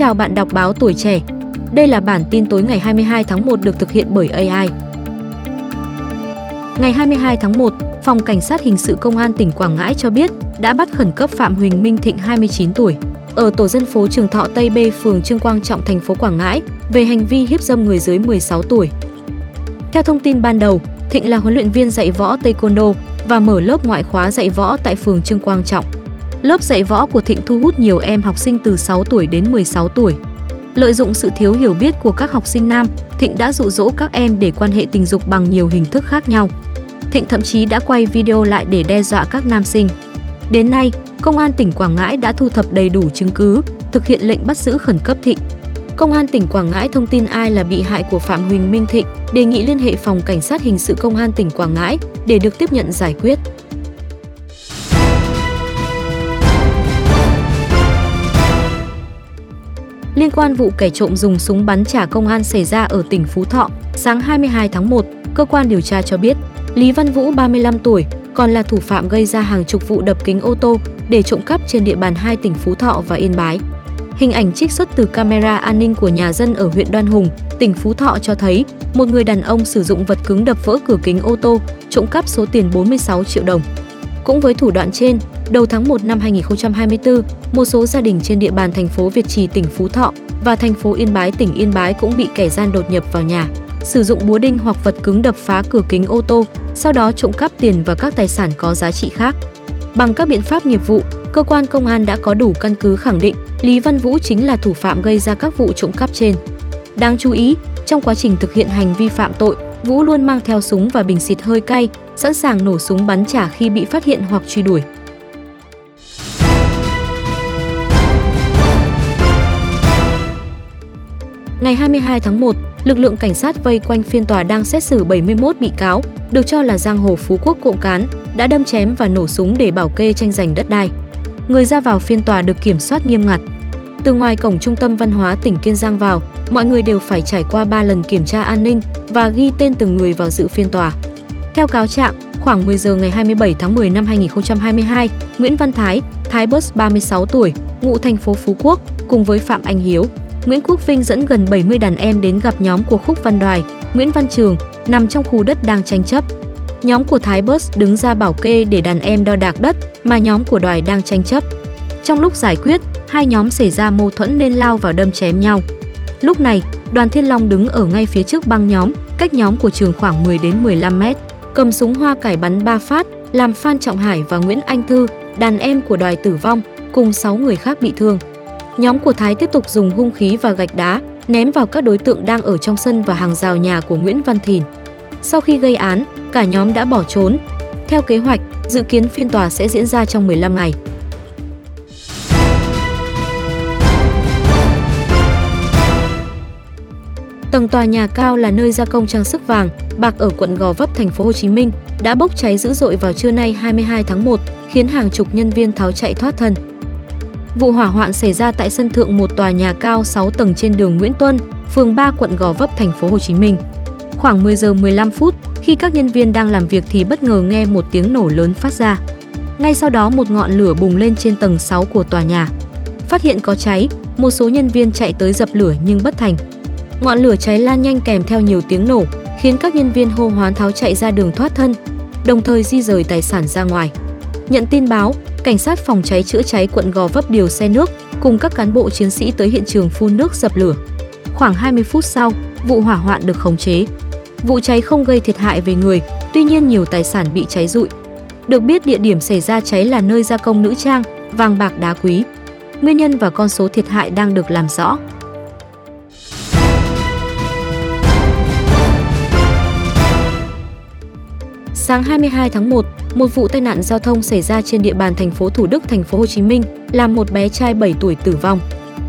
chào bạn đọc báo tuổi trẻ. Đây là bản tin tối ngày 22 tháng 1 được thực hiện bởi AI. Ngày 22 tháng 1, Phòng Cảnh sát Hình sự Công an tỉnh Quảng Ngãi cho biết đã bắt khẩn cấp Phạm Huỳnh Minh Thịnh 29 tuổi ở tổ dân phố Trường Thọ Tây B, phường Trương Quang Trọng, thành phố Quảng Ngãi về hành vi hiếp dâm người dưới 16 tuổi. Theo thông tin ban đầu, Thịnh là huấn luyện viên dạy võ Taekwondo và mở lớp ngoại khóa dạy võ tại phường Trương Quang Trọng. Lớp dạy võ của Thịnh thu hút nhiều em học sinh từ 6 tuổi đến 16 tuổi. Lợi dụng sự thiếu hiểu biết của các học sinh nam, Thịnh đã dụ dỗ các em để quan hệ tình dục bằng nhiều hình thức khác nhau. Thịnh thậm chí đã quay video lại để đe dọa các nam sinh. Đến nay, Công an tỉnh Quảng Ngãi đã thu thập đầy đủ chứng cứ, thực hiện lệnh bắt giữ khẩn cấp Thịnh. Công an tỉnh Quảng Ngãi thông tin ai là bị hại của Phạm Huỳnh Minh Thịnh, đề nghị liên hệ phòng cảnh sát hình sự công an tỉnh Quảng Ngãi để được tiếp nhận giải quyết. Liên quan vụ kẻ trộm dùng súng bắn trả công an xảy ra ở tỉnh Phú Thọ, sáng 22 tháng 1, cơ quan điều tra cho biết Lý Văn Vũ 35 tuổi, còn là thủ phạm gây ra hàng chục vụ đập kính ô tô để trộm cắp trên địa bàn hai tỉnh Phú Thọ và Yên Bái. Hình ảnh trích xuất từ camera an ninh của nhà dân ở huyện Đoan Hùng, tỉnh Phú Thọ cho thấy một người đàn ông sử dụng vật cứng đập vỡ cửa kính ô tô, trộm cắp số tiền 46 triệu đồng. Cũng với thủ đoạn trên, đầu tháng 1 năm 2024, một số gia đình trên địa bàn thành phố Việt Trì tỉnh Phú Thọ và thành phố Yên Bái tỉnh Yên Bái cũng bị kẻ gian đột nhập vào nhà, sử dụng búa đinh hoặc vật cứng đập phá cửa kính ô tô, sau đó trộm cắp tiền và các tài sản có giá trị khác. Bằng các biện pháp nghiệp vụ, cơ quan công an đã có đủ căn cứ khẳng định Lý Văn Vũ chính là thủ phạm gây ra các vụ trộm cắp trên. Đáng chú ý, trong quá trình thực hiện hành vi phạm tội, Vũ luôn mang theo súng và bình xịt hơi cay, sẵn sàng nổ súng bắn trả khi bị phát hiện hoặc truy đuổi. Ngày 22 tháng 1, lực lượng cảnh sát vây quanh phiên tòa đang xét xử 71 bị cáo, được cho là giang hồ Phú Quốc cộng cán, đã đâm chém và nổ súng để bảo kê tranh giành đất đai. Người ra vào phiên tòa được kiểm soát nghiêm ngặt. Từ ngoài cổng trung tâm văn hóa tỉnh Kiên Giang vào, mọi người đều phải trải qua 3 lần kiểm tra an ninh và ghi tên từng người vào dự phiên tòa. Theo cáo trạng, khoảng 10 giờ ngày 27 tháng 10 năm 2022, Nguyễn Văn Thái, Thái Bus 36 tuổi, ngụ thành phố Phú Quốc, cùng với Phạm Anh Hiếu, Nguyễn Quốc Vinh dẫn gần 70 đàn em đến gặp nhóm của Khúc Văn Đoài, Nguyễn Văn Trường nằm trong khu đất đang tranh chấp. Nhóm của Thái Bus đứng ra bảo kê để đàn em đo đạc đất mà nhóm của Đoài đang tranh chấp. Trong lúc giải quyết, hai nhóm xảy ra mâu thuẫn nên lao vào đâm chém nhau. Lúc này, Đoàn Thiên Long đứng ở ngay phía trước băng nhóm, cách nhóm của Trường khoảng 10 đến 15 mét, cầm súng hoa cải bắn 3 phát, làm Phan Trọng Hải và Nguyễn Anh Thư, đàn em của Đoài tử vong, cùng 6 người khác bị thương. Nhóm của Thái tiếp tục dùng hung khí và gạch đá ném vào các đối tượng đang ở trong sân và hàng rào nhà của Nguyễn Văn Thìn. Sau khi gây án, cả nhóm đã bỏ trốn. Theo kế hoạch, dự kiến phiên tòa sẽ diễn ra trong 15 ngày. Tầng tòa nhà cao là nơi gia công trang sức vàng, bạc ở quận Gò Vấp, thành phố Hồ Chí Minh đã bốc cháy dữ dội vào trưa nay 22 tháng 1, khiến hàng chục nhân viên tháo chạy thoát thân. Vụ hỏa hoạn xảy ra tại sân thượng một tòa nhà cao 6 tầng trên đường Nguyễn Tuân, phường 3 quận Gò Vấp, thành phố Hồ Chí Minh. Khoảng 10 giờ 15 phút, khi các nhân viên đang làm việc thì bất ngờ nghe một tiếng nổ lớn phát ra. Ngay sau đó một ngọn lửa bùng lên trên tầng 6 của tòa nhà. Phát hiện có cháy, một số nhân viên chạy tới dập lửa nhưng bất thành. Ngọn lửa cháy lan nhanh kèm theo nhiều tiếng nổ, khiến các nhân viên hô hoán tháo chạy ra đường thoát thân, đồng thời di rời tài sản ra ngoài. Nhận tin báo, cảnh sát phòng cháy chữa cháy quận Gò Vấp điều xe nước cùng các cán bộ chiến sĩ tới hiện trường phun nước dập lửa. Khoảng 20 phút sau, vụ hỏa hoạn được khống chế. Vụ cháy không gây thiệt hại về người, tuy nhiên nhiều tài sản bị cháy rụi. Được biết địa điểm xảy ra cháy là nơi gia công nữ trang, vàng bạc đá quý. Nguyên nhân và con số thiệt hại đang được làm rõ. Sáng 22 tháng 1, một vụ tai nạn giao thông xảy ra trên địa bàn thành phố Thủ Đức, thành phố Hồ Chí Minh, làm một bé trai 7 tuổi tử vong.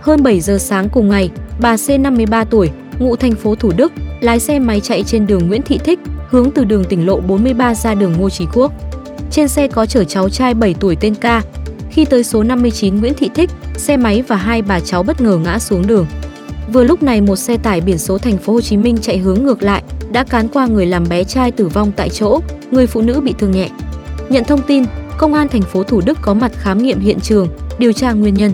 Hơn 7 giờ sáng cùng ngày, bà C 53 tuổi, ngụ thành phố Thủ Đức, lái xe máy chạy trên đường Nguyễn Thị Thích, hướng từ đường tỉnh lộ 43 ra đường Ngô Chí Quốc. Trên xe có chở cháu trai 7 tuổi tên K. Khi tới số 59 Nguyễn Thị Thích, xe máy và hai bà cháu bất ngờ ngã xuống đường. Vừa lúc này một xe tải biển số thành phố Hồ Chí Minh chạy hướng ngược lại đã cán qua người làm bé trai tử vong tại chỗ, người phụ nữ bị thương nhẹ. Nhận thông tin, công an thành phố Thủ Đức có mặt khám nghiệm hiện trường, điều tra nguyên nhân.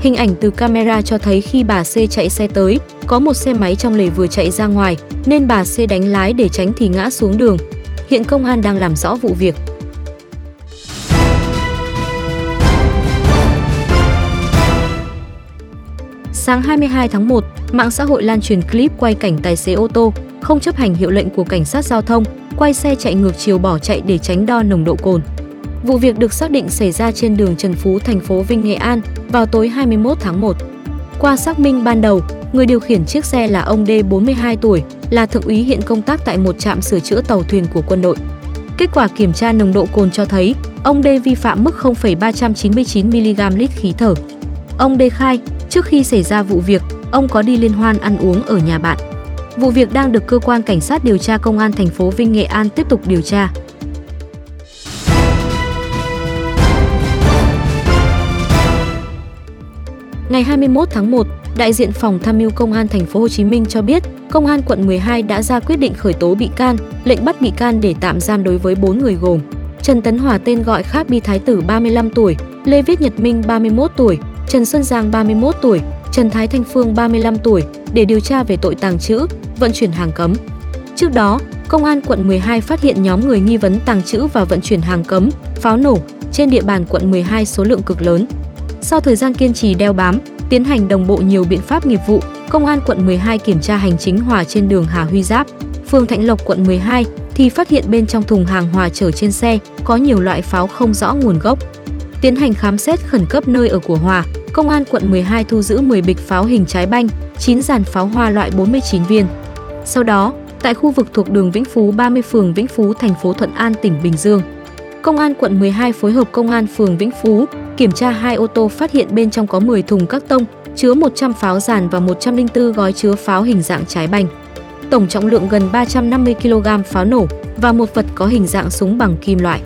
Hình ảnh từ camera cho thấy khi bà C chạy xe tới, có một xe máy trong lề vừa chạy ra ngoài, nên bà C đánh lái để tránh thì ngã xuống đường. Hiện công an đang làm rõ vụ việc. Sáng 22 tháng 1, mạng xã hội lan truyền clip quay cảnh tài xế ô tô không chấp hành hiệu lệnh của cảnh sát giao thông, quay xe chạy ngược chiều bỏ chạy để tránh đo nồng độ cồn. Vụ việc được xác định xảy ra trên đường Trần Phú, thành phố Vinh, Nghệ An vào tối 21 tháng 1. Qua xác minh ban đầu, người điều khiển chiếc xe là ông D 42 tuổi, là thượng úy hiện công tác tại một trạm sửa chữa tàu thuyền của quân đội. Kết quả kiểm tra nồng độ cồn cho thấy ông D vi phạm mức 0,399 mg lít khí thở. Ông D khai, trước khi xảy ra vụ việc, ông có đi liên hoan ăn uống ở nhà bạn. Vụ việc đang được cơ quan cảnh sát điều tra công an thành phố Vinh Nghệ An tiếp tục điều tra. Ngày 21 tháng 1, đại diện phòng tham mưu công an thành phố Hồ Chí Minh cho biết, công an quận 12 đã ra quyết định khởi tố bị can, lệnh bắt bị can để tạm giam đối với 4 người gồm Trần Tấn Hòa tên gọi khác Bi Thái Tử 35 tuổi, Lê Viết Nhật Minh 31 tuổi, Trần Xuân Giang 31 tuổi, Trần Thái Thanh Phương 35 tuổi để điều tra về tội tàng trữ, vận chuyển hàng cấm. Trước đó, Công an quận 12 phát hiện nhóm người nghi vấn tàng trữ và vận chuyển hàng cấm, pháo nổ trên địa bàn quận 12 số lượng cực lớn. Sau thời gian kiên trì đeo bám, tiến hành đồng bộ nhiều biện pháp nghiệp vụ, Công an quận 12 kiểm tra hành chính hòa trên đường Hà Huy Giáp, phường Thạnh Lộc quận 12 thì phát hiện bên trong thùng hàng hòa chở trên xe có nhiều loại pháo không rõ nguồn gốc. Tiến hành khám xét khẩn cấp nơi ở của Hòa, Công an quận 12 thu giữ 10 bịch pháo hình trái banh, 9 dàn pháo hoa loại 49 viên. Sau đó, tại khu vực thuộc đường Vĩnh Phú 30 phường Vĩnh Phú thành phố Thuận An tỉnh Bình Dương, Công an quận 12 phối hợp Công an phường Vĩnh Phú kiểm tra hai ô tô phát hiện bên trong có 10 thùng các tông chứa 100 pháo giàn và 104 gói chứa pháo hình dạng trái banh. Tổng trọng lượng gần 350 kg pháo nổ và một vật có hình dạng súng bằng kim loại.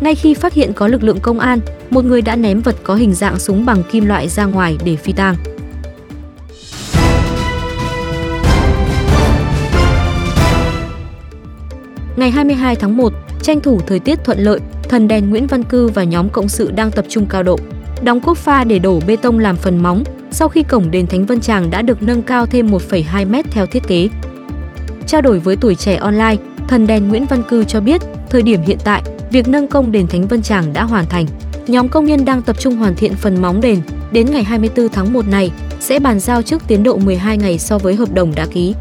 Ngay khi phát hiện có lực lượng công an, một người đã ném vật có hình dạng súng bằng kim loại ra ngoài để phi tang. Ngày 22 tháng 1, tranh thủ thời tiết thuận lợi, thần đèn Nguyễn Văn Cư và nhóm cộng sự đang tập trung cao độ, đóng cốt pha để đổ bê tông làm phần móng, sau khi cổng đền Thánh Vân Tràng đã được nâng cao thêm 1,2 m theo thiết kế. Trao đổi với tuổi trẻ online, thần đèn Nguyễn Văn Cư cho biết, thời điểm hiện tại, việc nâng công đền Thánh Vân Tràng đã hoàn thành. Nhóm công nhân đang tập trung hoàn thiện phần móng đền, đến ngày 24 tháng 1 này sẽ bàn giao trước tiến độ 12 ngày so với hợp đồng đã ký.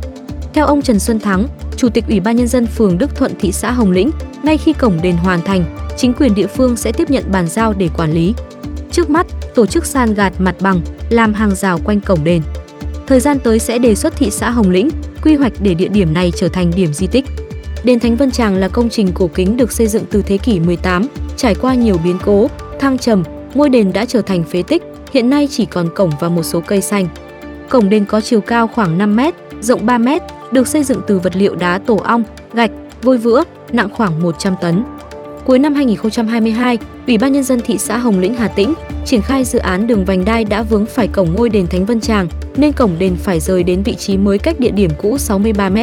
Theo ông Trần Xuân Thắng, Chủ tịch Ủy ban nhân dân phường Đức Thuận thị xã Hồng Lĩnh, ngay khi cổng đền hoàn thành, chính quyền địa phương sẽ tiếp nhận bàn giao để quản lý. Trước mắt, tổ chức san gạt mặt bằng, làm hàng rào quanh cổng đền. Thời gian tới sẽ đề xuất thị xã Hồng Lĩnh quy hoạch để địa điểm này trở thành điểm di tích. Đền Thánh Vân Tràng là công trình cổ kính được xây dựng từ thế kỷ 18, trải qua nhiều biến cố, thăng trầm, ngôi đền đã trở thành phế tích, hiện nay chỉ còn cổng và một số cây xanh. Cổng đền có chiều cao khoảng 5 m, rộng 3 m, được xây dựng từ vật liệu đá tổ ong, gạch, vôi vữa, nặng khoảng 100 tấn. Cuối năm 2022, Ủy ban nhân dân thị xã Hồng Lĩnh Hà Tĩnh triển khai dự án đường vành đai đã vướng phải cổng ngôi đền Thánh Vân Tràng, nên cổng đền phải rời đến vị trí mới cách địa điểm cũ 63 m.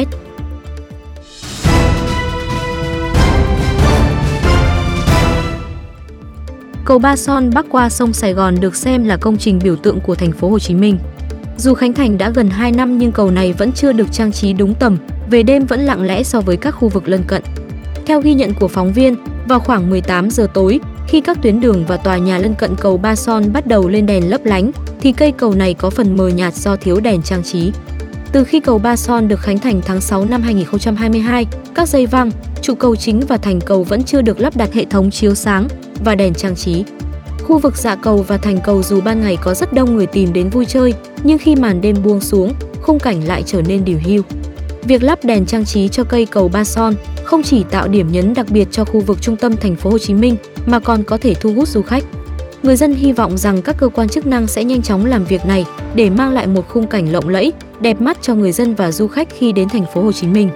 Cầu Ba Son bắc qua sông Sài Gòn được xem là công trình biểu tượng của thành phố Hồ Chí Minh. Dù khánh thành đã gần 2 năm nhưng cầu này vẫn chưa được trang trí đúng tầm, về đêm vẫn lặng lẽ so với các khu vực lân cận. Theo ghi nhận của phóng viên, vào khoảng 18 giờ tối, khi các tuyến đường và tòa nhà lân cận cầu Ba Son bắt đầu lên đèn lấp lánh, thì cây cầu này có phần mờ nhạt do thiếu đèn trang trí. Từ khi cầu Ba Son được khánh thành tháng 6 năm 2022, các dây văng, trụ cầu chính và thành cầu vẫn chưa được lắp đặt hệ thống chiếu sáng và đèn trang trí. Khu vực dạ cầu và thành cầu dù ban ngày có rất đông người tìm đến vui chơi, nhưng khi màn đêm buông xuống, khung cảnh lại trở nên điều hưu. Việc lắp đèn trang trí cho cây cầu Ba Son không chỉ tạo điểm nhấn đặc biệt cho khu vực trung tâm thành phố Hồ Chí Minh mà còn có thể thu hút du khách. Người dân hy vọng rằng các cơ quan chức năng sẽ nhanh chóng làm việc này để mang lại một khung cảnh lộng lẫy, đẹp mắt cho người dân và du khách khi đến thành phố Hồ Chí Minh.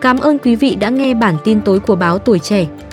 Cảm ơn quý vị đã nghe bản tin tối của báo Tuổi Trẻ.